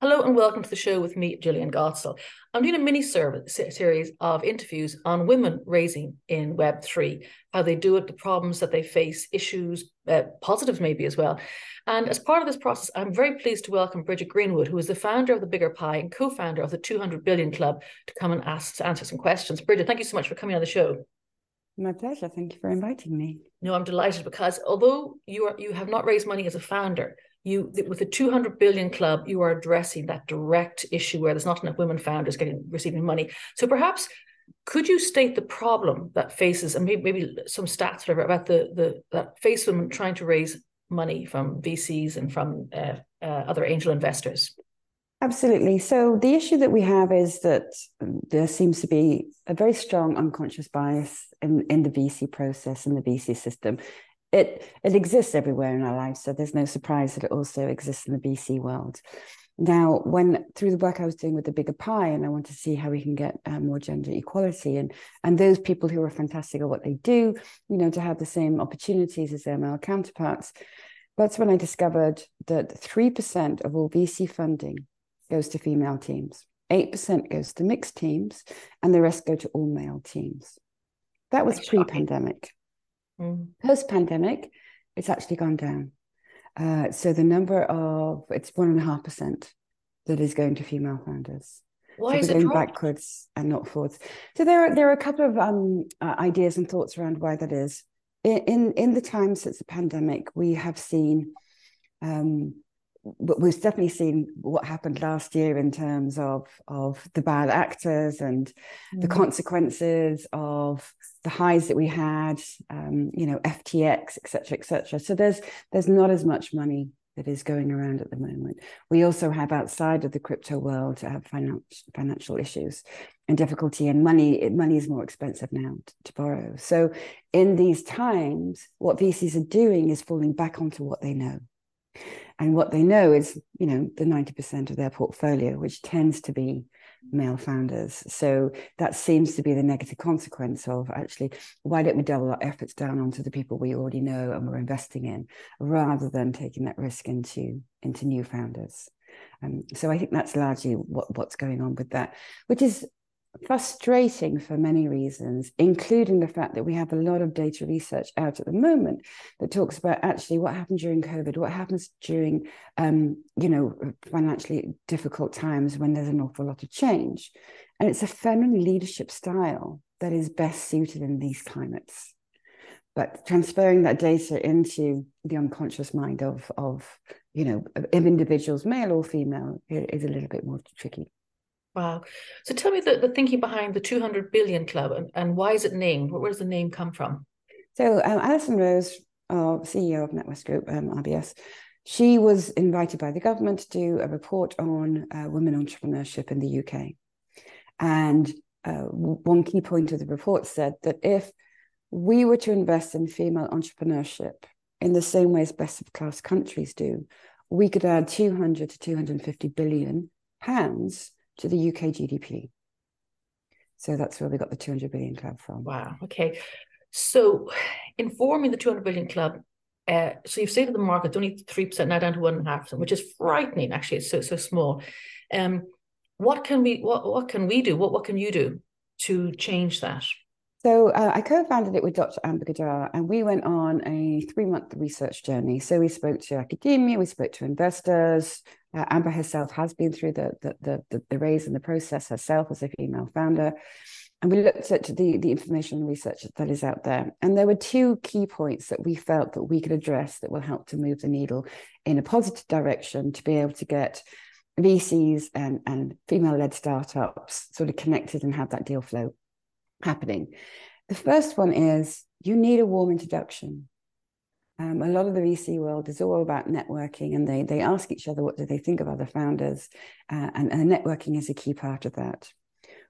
Hello and welcome to the show with me, Jillian Godsil. I'm doing a mini series of interviews on women raising in Web3, how they do it, the problems that they face, issues, uh, positives maybe as well. And as part of this process, I'm very pleased to welcome Bridget Greenwood, who is the founder of the Bigger Pie and co founder of the 200 Billion Club, to come and ask, to answer some questions. Bridget, thank you so much for coming on the show. My pleasure. Thank you for inviting me. No, I'm delighted because although you are you have not raised money as a founder, you with the 200 billion club you are addressing that direct issue where there's not enough women founders getting receiving money. So perhaps could you state the problem that faces and maybe, maybe some stats whatever about the the that face women trying to raise money from vcs and from uh, uh, other angel investors? Absolutely. So the issue that we have is that there seems to be a very strong unconscious bias in, in the VC process and the VC system it it exists everywhere in our lives so there's no surprise that it also exists in the vc world. Now when through the work i was doing with the bigger pie and i want to see how we can get uh, more gender equality and and those people who are fantastic at what they do you know to have the same opportunities as their male counterparts. That's when i discovered that 3% of all vc funding goes to female teams 8% goes to mixed teams and the rest go to all male teams. That was pre-pandemic Mm. Post pandemic, it's actually gone down. Uh, so the number of it's one and a half percent that is going to female founders. Why so is it going backwards and not forwards? So there are there are a couple of um, uh, ideas and thoughts around why that is. In, in in the time since the pandemic, we have seen um, we've definitely seen what happened last year in terms of of the bad actors and mm. the consequences of the highs that we had, um, you know, FTX, etc., etc. So there's there's not as much money that is going around at the moment. We also have outside of the crypto world have financial financial issues and difficulty, and money money is more expensive now to, to borrow. So in these times, what VCs are doing is falling back onto what they know and what they know is you know the 90% of their portfolio which tends to be male founders. So that seems to be the negative consequence of actually why don't we double our efforts down onto the people we already know and we're investing in rather than taking that risk into into new founders. Um, so I think that's largely what, what's going on with that, which is frustrating for many reasons, including the fact that we have a lot of data research out at the moment that talks about actually what happened during COVID, what happens during, um, you know, financially difficult times when there's an awful lot of change. And it's a feminine leadership style that is best suited in these climates. But transferring that data into the unconscious mind of, of you know, individuals, male or female, is a little bit more tricky. Wow. So tell me the, the thinking behind the 200 billion club and, and why is it named? Where, does the name come from? So um, Alison Rose, CEO of NatWest Group, um, RBS, she was invited by the government to do a report on uh, women entrepreneurship in the UK. And uh, one key point of the report said that if we were to invest in female entrepreneurship in the same way as best of class countries do, we could add 200 to 250 billion pounds to the UK GDP. So that's where we got the 200 billion club from. Wow. Okay. So, informing the 200 billion club, uh, so you've stated the market's only 3%, now down to 1.5%, which is frightening, actually. It's so, so small. Um, what can we what, what can we do? What, what can you do to change that? So uh, I co-founded it with Dr. Amber Ghaddar, and we went on a three-month research journey. So we spoke to academia, we spoke to investors. Uh, Amber herself has been through the, the the, the raise and the process herself as a female founder, and we looked at the the information and research that is out there. And there were two key points that we felt that we could address that will help to move the needle in a positive direction to be able to get VCs and and female-led startups sort of connected and have that deal flow happening. The first one is you need a warm introduction. Um, a lot of the VC world is all about networking, and they they ask each other what do they think of other founders, uh, and, and networking is a key part of that,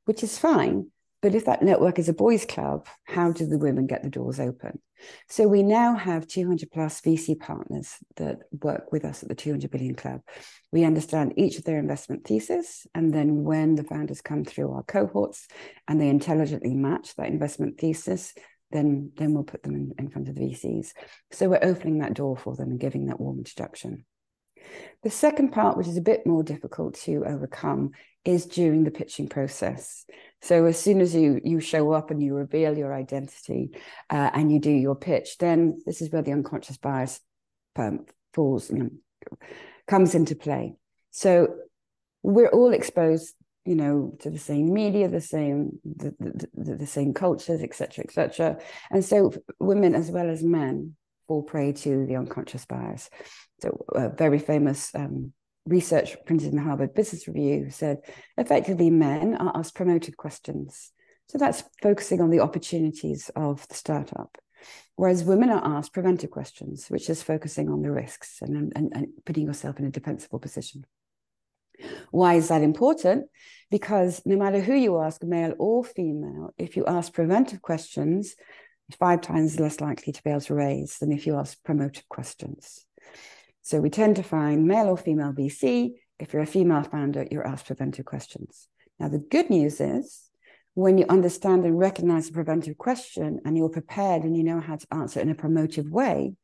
which is fine. But if that network is a boys' club, how do the women get the doors open? So we now have 200 plus VC partners that work with us at the 200 billion club. We understand each of their investment thesis. And then when the founders come through our cohorts and they intelligently match that investment thesis, then, then we'll put them in, in front of the VCs. So we're opening that door for them and giving that warm introduction. The second part, which is a bit more difficult to overcome, is during the pitching process. So as soon as you you show up and you reveal your identity uh, and you do your pitch, then this is where the unconscious bias um, falls, comes into play. So we're all exposed, you know, to the same media, the same the, the, the same cultures, etc., etc. And so women as well as men fall prey to the unconscious bias. So a very famous um, research printed in the Harvard Business Review said effectively men are asked promoted questions. So that's focusing on the opportunities of the startup. Whereas women are asked preventive questions, which is focusing on the risks and, and, and putting yourself in a defensible position. Why is that important? Because no matter who you ask, male or female, if you ask preventive questions, five times less likely to be able to raise than if you ask promotive questions. So we tend to find male or female VC. If you're a female founder, you're asked preventive questions. Now, the good news is when you understand and recognize the preventive question and you're prepared and you know how to answer in a promotive way,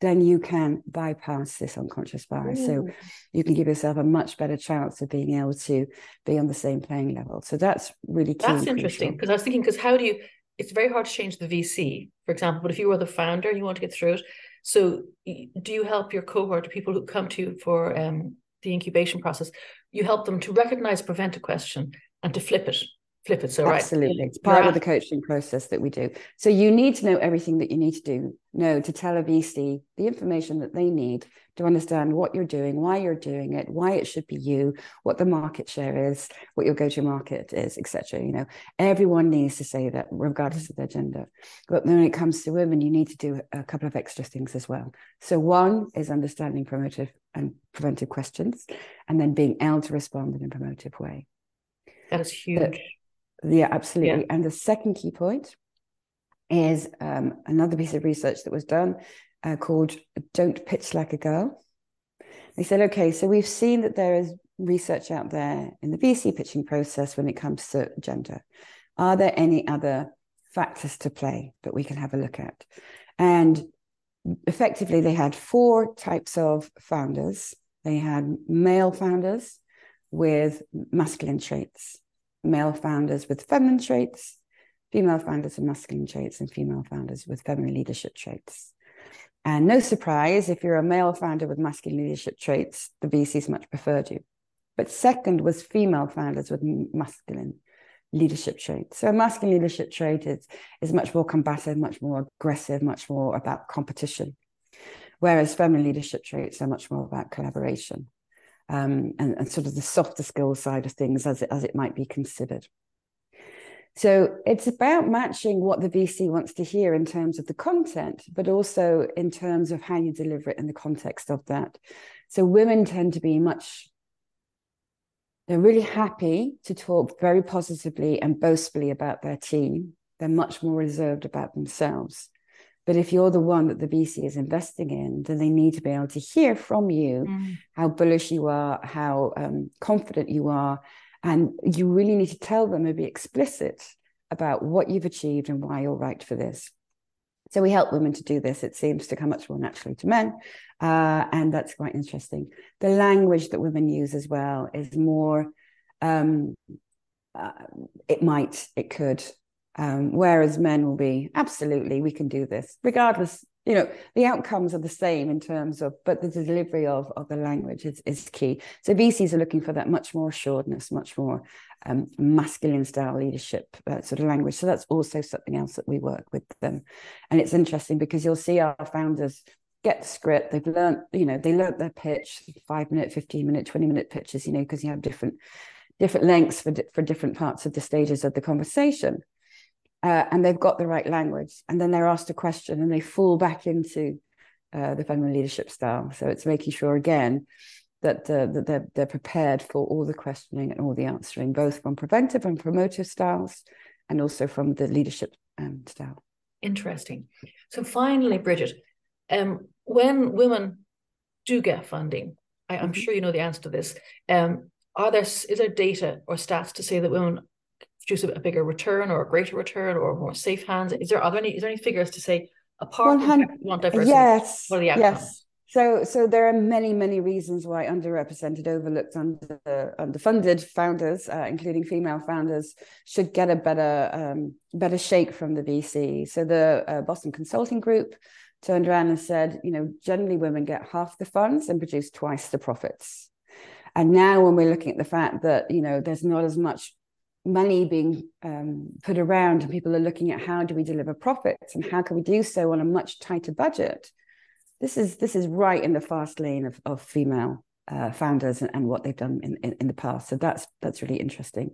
then you can bypass this unconscious bias. So mm. you can give yourself a much better chance of being able to be on the same playing level. So that's really key. That's interesting because I was thinking, because how do you, it's very hard to change the VC, for example, but if you were the founder you want to get through it, so, do you help your cohort, people who come to you for um, the incubation process, you help them to recognize, prevent a question, and to flip it flip it. So absolutely, right. it's part of the coaching process that we do. So you need to know everything that you need to do. Know to tell a VC the information that they need to understand what you're doing, why you're doing it, why it should be you, what the market share is, what your go-to market is, etc. You know, everyone needs to say that, regardless of their gender. But when it comes to women, you need to do a couple of extra things as well. So one is understanding promotive and preventive questions, and then being able to respond in a promotive way. That is huge. Yeah, absolutely. Yeah. And the second key point is um, another piece of research that was done uh, called Don't Pitch Like a Girl. They said, okay, so we've seen that there is research out there in the VC pitching process when it comes to gender. Are there any other factors to play that we can have a look at? And effectively, they had four types of founders. They had male founders with masculine traits male founders with feminine traits, female founders with masculine traits, and female founders with feminine leadership traits. And no surprise, if you're a male founder with masculine leadership traits, the VCs much preferred you. But second was female founders with masculine leadership traits. So masculine leadership trait is, is much more combative, much more aggressive, much more about competition. Whereas feminine leadership traits are much more about collaboration um, and, and sort of the softer skills side of things as it, as it might be considered. So it's about matching what the VC wants to hear in terms of the content, but also in terms of how you deliver it in the context of that. So women tend to be much, they're really happy to talk very positively and boastfully about their team. They're much more reserved about themselves. But if you're the one that the VC is investing in, then they need to be able to hear from you mm. how bullish you are, how um, confident you are. And you really need to tell them and be explicit about what you've achieved and why you're right for this. So we help women to do this. It seems to come much more naturally to men. Uh, and that's quite interesting. The language that women use as well is more, um, uh, it might, it could, um, whereas men will be absolutely, we can do this, regardless. You know, the outcomes are the same in terms of, but the delivery of, of the language is, is key. So VCs are looking for that much more assuredness, much more um, masculine style leadership uh, sort of language. So that's also something else that we work with them. And it's interesting because you'll see our founders get the script. They've learned, you know, they learned their pitch, five minute, 15 minute, 20 minute pitches, you know, because you have different different lengths for, for different parts of the stages of the conversation uh, and they've got the right language, and then they're asked a question and they fall back into uh, the feminine leadership style. So it's making sure again that, uh, that they're, they're prepared for all the questioning and all the answering, both from preventive and promotive styles, and also from the leadership um, style. Interesting. So finally, Bridget, um, when women do get funding, I, am mm-hmm. sure you know the answer to this. Um, are there is there data or stats to say that women produce a, bigger return or a greater return or more safe hands? Is there are there any is there any figures to say apart from want diversity? Yes. What are the outcomes? Yes. So, so there are many, many reasons why underrepresented, overlooked, under, underfunded founders, uh, including female founders, should get a better, um, better shake from the VC. So, the uh, Boston Consulting Group turned around and said, you know, generally women get half the funds and produce twice the profits. And now, when we're looking at the fact that you know there's not as much money being um, put around, and people are looking at how do we deliver profits and how can we do so on a much tighter budget this is this is right in the fast lane of, of female uh, founders and, and, what they've done in, in, in, the past. So that's that's really interesting.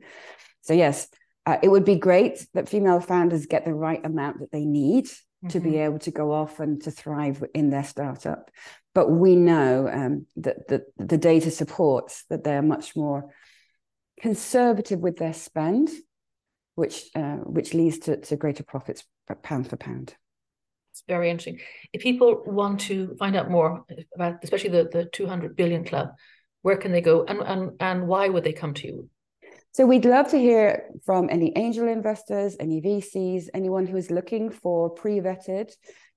So yes, uh, it would be great that female founders get the right amount that they need mm-hmm. to be mm-hmm. able to go off and to thrive in their startup. But we know um, that the, the data supports that they're much more conservative with their spend, which uh, which leads to, to greater profits pound for pound. It's very interesting. If people want to find out more about, especially the, the 200 billion club, where can they go and, and, and why would they come to you? So we'd love to hear from any angel investors, any VCs, anyone who is looking for pre-vetted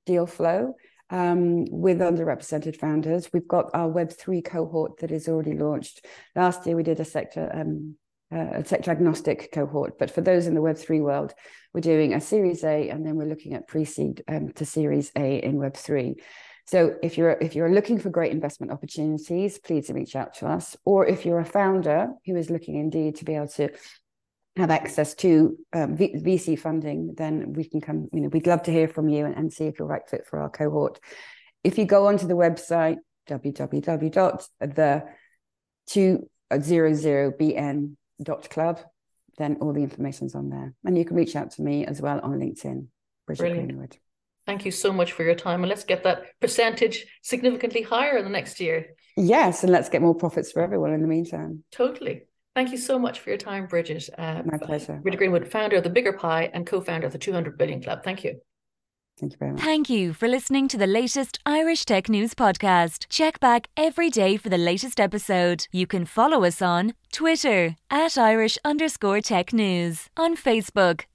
deal flow um, with underrepresented founders. We've got our Web3 cohort that is already launched. Last year we did a sector um, a sector agnostic cohort. But for those in the Web3 world, we're doing a Series A and then we're looking at pre-seed um, to Series A in Web3. So if you're if you're looking for great investment opportunities, please reach out to us. Or if you're a founder who is looking indeed to be able to have access to um, v- VC funding, then we can come. You know, we'd love to hear from you and, and see if you're right fit for our cohort. If you go onto the website www.the200bn dot club, then all the information's on there. And you can reach out to me as well on LinkedIn, Bridget Brilliant. Greenwood. Thank you so much for your time. And let's get that percentage significantly higher in the next year. Yes. And let's get more profits for everyone in the meantime. Totally. Thank you so much for your time, Bridget. Uh, My pleasure. Bridget Greenwood, founder of the Bigger Pie and co founder of the 200 Billion Club. Thank you. Thank you very much. Thank you for listening to the latest Irish Tech News podcast. Check back every day for the latest episode. You can follow us on Twitter at Irish underscore tech news, on Facebook,